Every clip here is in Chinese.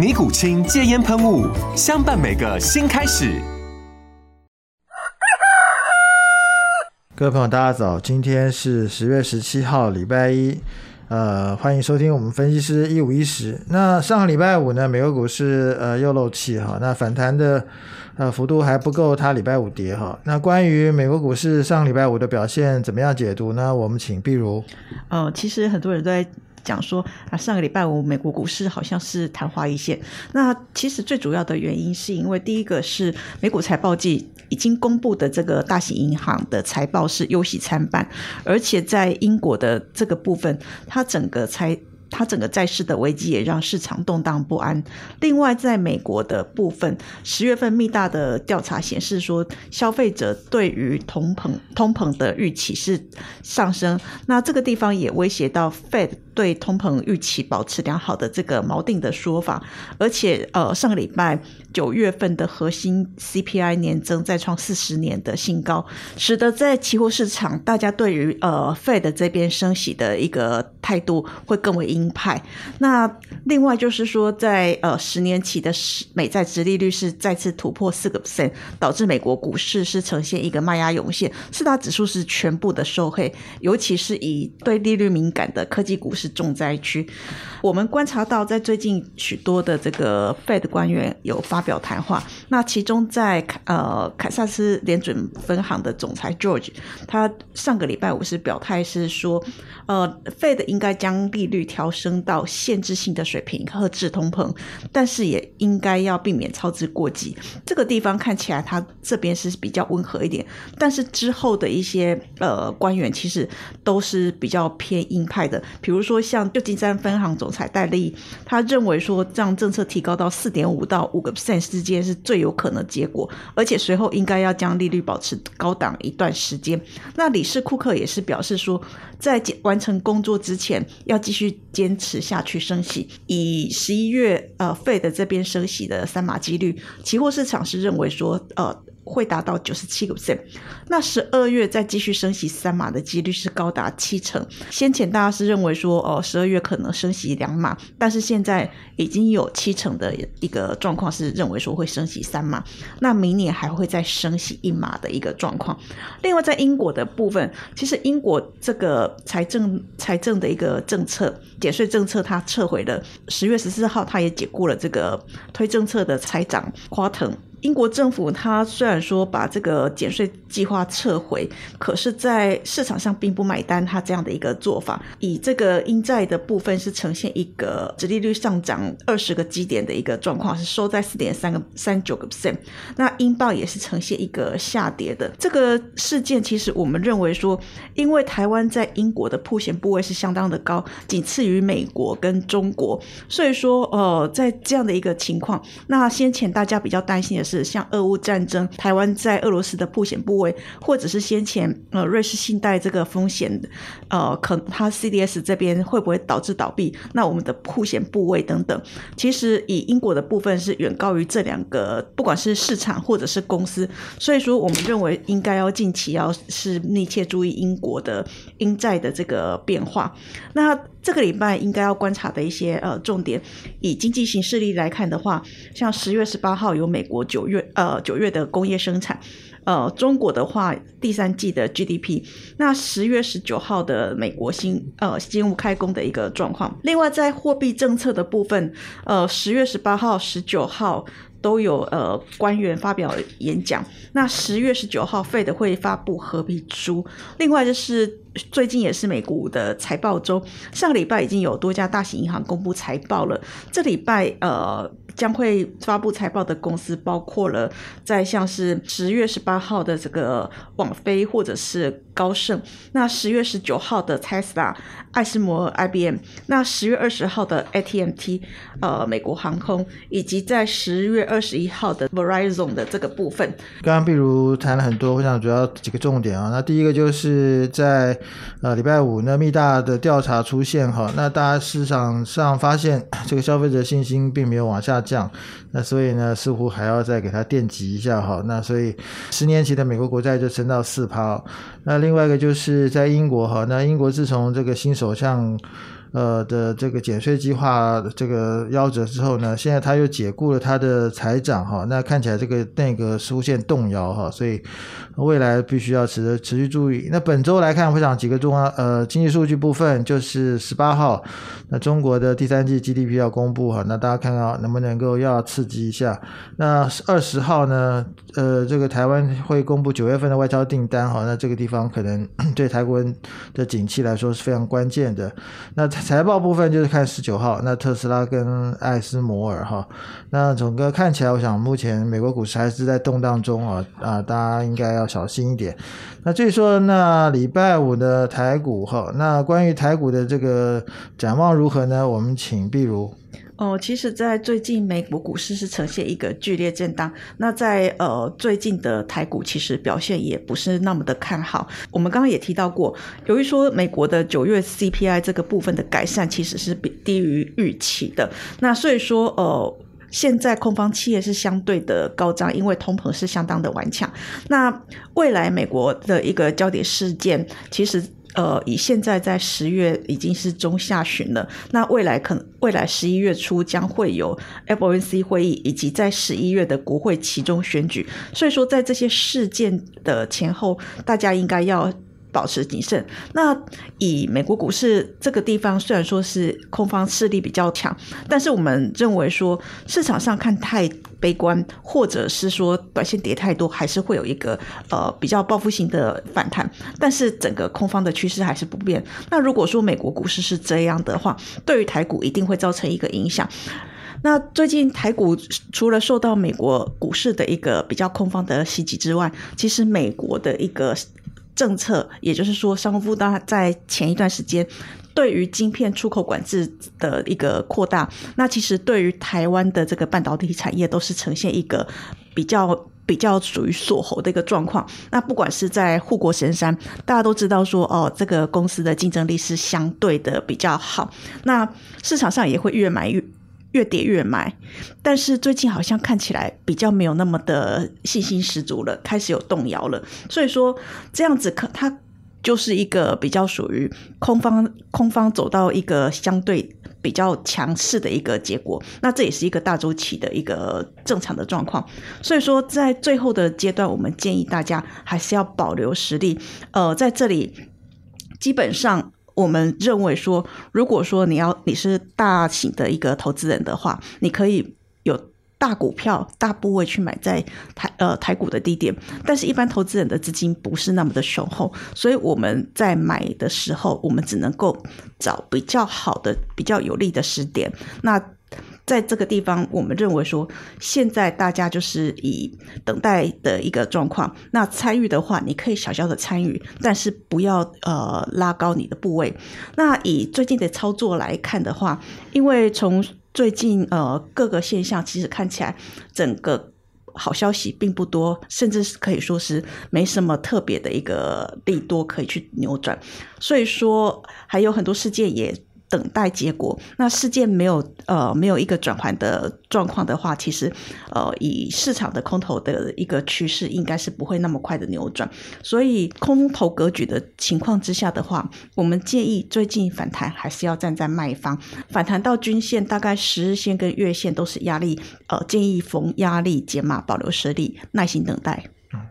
尼古清戒烟喷雾，相伴每个新开始。各位朋友，大家早！今天是十月十七号，礼拜一。呃，欢迎收听我们分析师一五一十。那上个礼拜五呢，美国股市呃又漏气哈，那反弹的呃幅度还不够，它礼拜五跌哈。那关于美国股市上礼拜五的表现怎么样解读呢？我们请碧如。呃，其实很多人都在。讲说啊，上个礼拜五美国股市好像是昙花一现。那其实最主要的原因是因为第一个是美股财报季已经公布的这个大型银行的财报是忧喜参半，而且在英国的这个部分，它整个财。它整个债市的危机也让市场动荡不安。另外，在美国的部分，十月份密大的调查显示说，消费者对于通膨通膨的预期是上升。那这个地方也威胁到 Fed 对通膨预期保持良好的这个锚定的说法。而且，呃，上个礼拜九月份的核心 CPI 年增再创四十年的新高，使得在期货市场大家对于呃 Fed 这边升息的一个态度会更为鹰派。那另外就是说，在呃十年期的美债殖利率是再次突破四个 percent，导致美国股市是呈现一个卖压涌现，四大指数是全部的受害，尤其是以对利率敏感的科技股是重灾区。我们观察到，在最近许多的这个 Fed 官员有发表谈话，那其中在呃凯撒斯联准分行的总裁 George，他上个礼拜五是表态是说，呃，Fed 应该将利率调升到限制性的水平，和制通膨，但是也应该要避免操之过急。这个地方看起来他这边是比较温和一点，但是之后的一些呃官员其实都是比较偏鹰派的，比如说像旧金山分行总。裁戴利，他认为说，这样政策提高到四点五到五个 percent 之间是最有可能结果，而且随后应该要将利率保持高档一段时间。那理事库克也是表示说，在完成工作之前，要继续坚持下去升息。以十一月呃费的这边升息的三码几率，期货市场是认为说呃。会达到九十七个 percent，那十二月再继续升息三码的几率是高达七成。先前大家是认为说，哦，十二月可能升息两码，但是现在已经有七成的一个状况是认为说会升息三码，那明年还会再升息一码的一个状况。另外，在英国的部分，其实英国这个财政财政的一个政策减税政策，它撤回了。十月十四号，它也解雇了这个推政策的财长夸腾。英国政府它虽然说把这个减税计划撤回，可是，在市场上并不买单它这样的一个做法。以这个英债的部分是呈现一个殖利率上涨二十个基点的一个状况，是收在四点三个三九个 percent。那英镑也是呈现一个下跌的这个事件。其实我们认为说，因为台湾在英国的铺险部位是相当的高，仅次于美国跟中国，所以说呃，在这样的一个情况，那先前大家比较担心的是。是像俄乌战争，台湾在俄罗斯的破险部位，或者是先前呃瑞士信贷这个风险，呃，可它 CDS 这边会不会导致倒闭？那我们的破险部位等等，其实以英国的部分是远高于这两个，不管是市场或者是公司，所以说我们认为应该要近期要是密切注意英国的英债的这个变化。那这个礼拜应该要观察的一些呃重点，以经济形势力来看的话，像十月十八号有美国九月呃九月的工业生产。呃，中国的话，第三季的 GDP，那十月十九号的美国新呃新屋开工的一个状况。另外，在货币政策的部分，呃，十月十八号、十九号都有呃官员发表演讲。那十月十九号费的会发布合并书。另外就是最近也是美股的财报周，上个礼拜已经有多家大型银行公布财报了。这礼拜呃。将会发布财报的公司包括了在像是十月十八号的这个网飞或者是高盛，那十月十九号的 Tesla、艾斯摩尔、IBM，那十月二十号的 A T M T，呃，美国航空，以及在十月二十一号的 Verizon 的这个部分。刚刚比如谈了很多，我想主要几个重点啊。那第一个就是在呃礼拜五呢，密大的调查出现哈，那大家市场上发现这个消费者信心并没有往下。降，那所以呢，似乎还要再给它电击一下哈。那所以十年期的美国国债就升到四趴。那另另外一个就是在英国哈，那英国自从这个新首相。呃的这个减税计划这个夭折之后呢，现在他又解雇了他的财长哈，那看起来这个内阁出现动摇哈，所以未来必须要持持续注意。那本周来看，会讲几个重要呃经济数据部分，就是十八号，那中国的第三季 GDP 要公布哈，那大家看看能不能够要刺激一下。那二十号呢，呃，这个台湾会公布九月份的外交订单哈，那这个地方可能 对台湾的景气来说是非常关键的。那财报部分就是看十九号，那特斯拉跟艾斯摩尔哈，那整个看起来，我想目前美国股市还是在动荡中啊啊，大家应该要小心一点。那至于说那礼拜五的台股哈，那关于台股的这个展望如何呢？我们请碧如。哦，其实，在最近美国股市是呈现一个剧烈震荡。那在呃最近的台股，其实表现也不是那么的看好。我们刚刚也提到过，由于说美国的九月 CPI 这个部分的改善其实是比低于预期的。那所以说，呃，现在空方企业是相对的高涨，因为通膨是相当的顽强。那未来美国的一个焦点事件，其实。呃，以现在在十月已经是中下旬了，那未来可能未来十一月初将会有 FOMC 会议，以及在十一月的国会期中选举，所以说在这些事件的前后，大家应该要。保持谨慎。那以美国股市这个地方，虽然说是空方势力比较强，但是我们认为说市场上看太悲观，或者是说短线跌太多，还是会有一个呃比较报复性的反弹。但是整个空方的趋势还是不变。那如果说美国股市是这样的话，对于台股一定会造成一个影响。那最近台股除了受到美国股市的一个比较空方的袭击之外，其实美国的一个。政策，也就是说，商务部大在前一段时间对于晶片出口管制的一个扩大，那其实对于台湾的这个半导体产业都是呈现一个比较比较属于锁喉的一个状况。那不管是在护国神山，大家都知道说，哦，这个公司的竞争力是相对的比较好，那市场上也会越买越。越跌越买，但是最近好像看起来比较没有那么的信心十足了，开始有动摇了。所以说这样子，可它就是一个比较属于空方，空方走到一个相对比较强势的一个结果。那这也是一个大周期的一个正常的状况。所以说，在最后的阶段，我们建议大家还是要保留实力。呃，在这里基本上。我们认为说，如果说你要你是大型的一个投资人的话，你可以有大股票、大部位去买在台呃台股的低点，但是一般投资人的资金不是那么的雄厚，所以我们在买的时候，我们只能够找比较好的、比较有利的时点。那在这个地方，我们认为说，现在大家就是以等待的一个状况。那参与的话，你可以小小的参与，但是不要呃拉高你的部位。那以最近的操作来看的话，因为从最近呃各个现象，其实看起来整个好消息并不多，甚至是可以说是没什么特别的一个利多可以去扭转。所以说，还有很多事件也。等待结果，那事件没有呃没有一个转环的状况的话，其实呃以市场的空头的一个趋势，应该是不会那么快的扭转。所以空头格局的情况之下的话，我们建议最近反弹还是要站在卖方，反弹到均线大概十日线跟月线都是压力，呃建议逢压力减码，保留实力，耐心等待。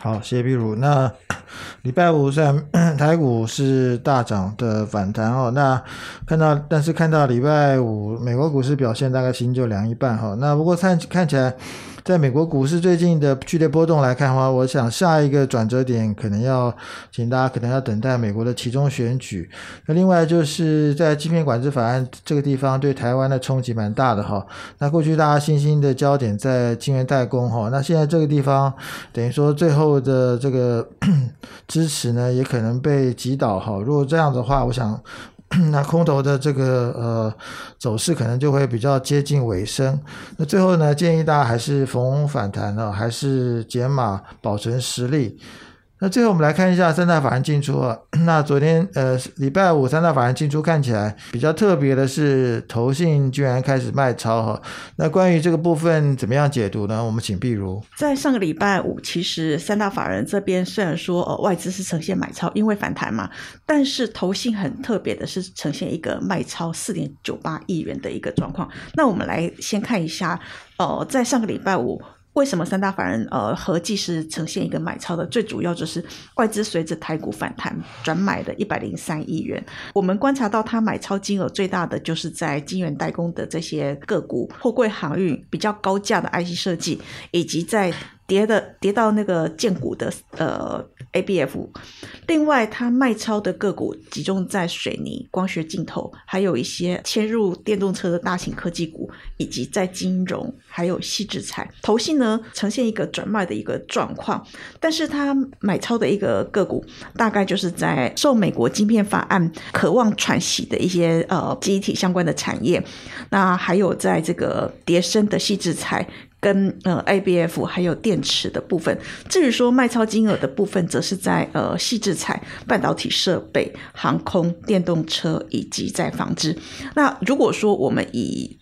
好，谢谢碧如。那 礼拜五虽然 台股是大涨的反弹哦，那看到，但是看到礼拜五美国股市表现大概心就凉一半哈。那不过看看起来，在美国股市最近的剧烈波动来看的话，我想下一个转折点可能要请大家可能要等待美国的其中选举。那另外就是在芯片管制法案这个地方对台湾的冲击蛮大的哈。那过去大家新兴的焦点在晶圆代工哈，那现在这个地方等于说最后的这个 支持呢，也可能被击倒哈。如果这样的话，我想。那空头的这个呃走势可能就会比较接近尾声。那最后呢，建议大家还是逢反弹呢，还是减码保存实力。那最后我们来看一下三大法人进出啊。那昨天呃礼拜五三大法人进出看起来比较特别的是，投信居然开始卖超哈。那关于这个部分怎么样解读呢？我们请碧如。在上个礼拜五，其实三大法人这边虽然说呃外资是呈现买超，因为反弹嘛，但是投信很特别的是呈现一个卖超四点九八亿元的一个状况。那我们来先看一下，呃，在上个礼拜五。为什么三大法人呃合计是呈现一个买超的？最主要就是外资随着台股反弹转买的一百零三亿元。我们观察到它买超金额最大的就是在晶圆代工的这些个股、货柜航运比较高价的 IC 设计，以及在。跌的跌到那个建股的呃 A B F，另外它卖超的个股集中在水泥、光学镜头，还有一些切入电动车的大型科技股，以及在金融还有细制材。投信呢呈现一个转卖的一个状况，但是它买超的一个个股大概就是在受美国晶片法案渴望喘息的一些呃机体相关的产业，那还有在这个叠升的细制材。跟呃 A B F 还有电池的部分，至于说卖超金额的部分，则是在呃细制材、半导体设备、航空、电动车以及在纺织。那如果说我们以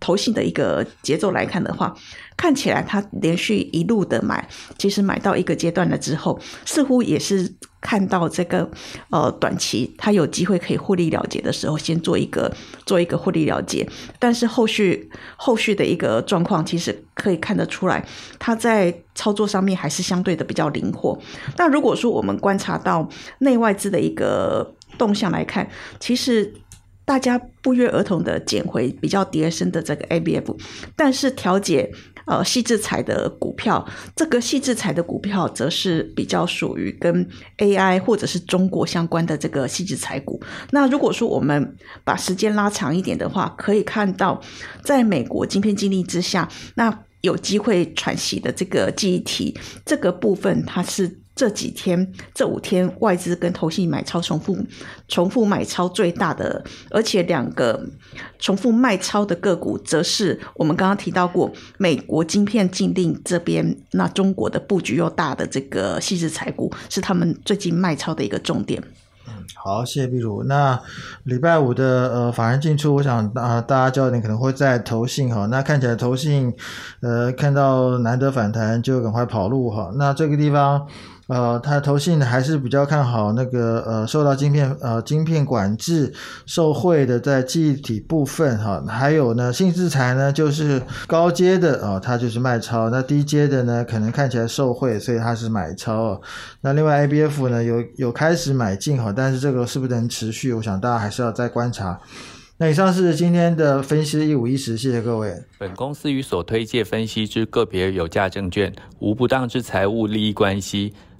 投信的一个节奏来看的话，看起来它连续一路的买，其实买到一个阶段了之后，似乎也是看到这个呃短期它有机会可以获利了结的时候，先做一个做一个获利了结。但是后续后续的一个状况，其实可以看得出来，它在操作上面还是相对的比较灵活。那如果说我们观察到内外资的一个动向来看，其实。大家不约而同的捡回比较跌升的这个 A B F，但是调节呃细制材的股票，这个细制材的股票则是比较属于跟 A I 或者是中国相关的这个细制材股。那如果说我们把时间拉长一点的话，可以看到，在美国晶片经历之下，那有机会喘息的这个记忆体这个部分，它是。这几天，这五天外资跟投信买超重复，重复买超最大的，而且两个重复卖超的个股，则是我们刚刚提到过，美国晶片禁令这边，那中国的布局又大的这个细致财股，是他们最近卖超的一个重点。嗯，好，谢谢碧如。那礼拜五的呃法人进出，我想啊，大家焦点可能会在投信哈。那看起来投信呃看到难得反弹，就赶快跑路哈。那这个地方。呃，他投信还是比较看好那个呃，受到晶片呃晶片管制受惠的在记忆体部分哈，还有呢，新制材呢就是高阶的啊，它就是卖超，那低阶的呢可能看起来受惠，所以它是买超。那另外 A B F 呢有有开始买进哈，但是这个是不是能持续？我想大家还是要再观察。那以上是今天的分析一五一十，谢谢各位。本公司与所推介分析之个别有价证券无不当之财务利益关系。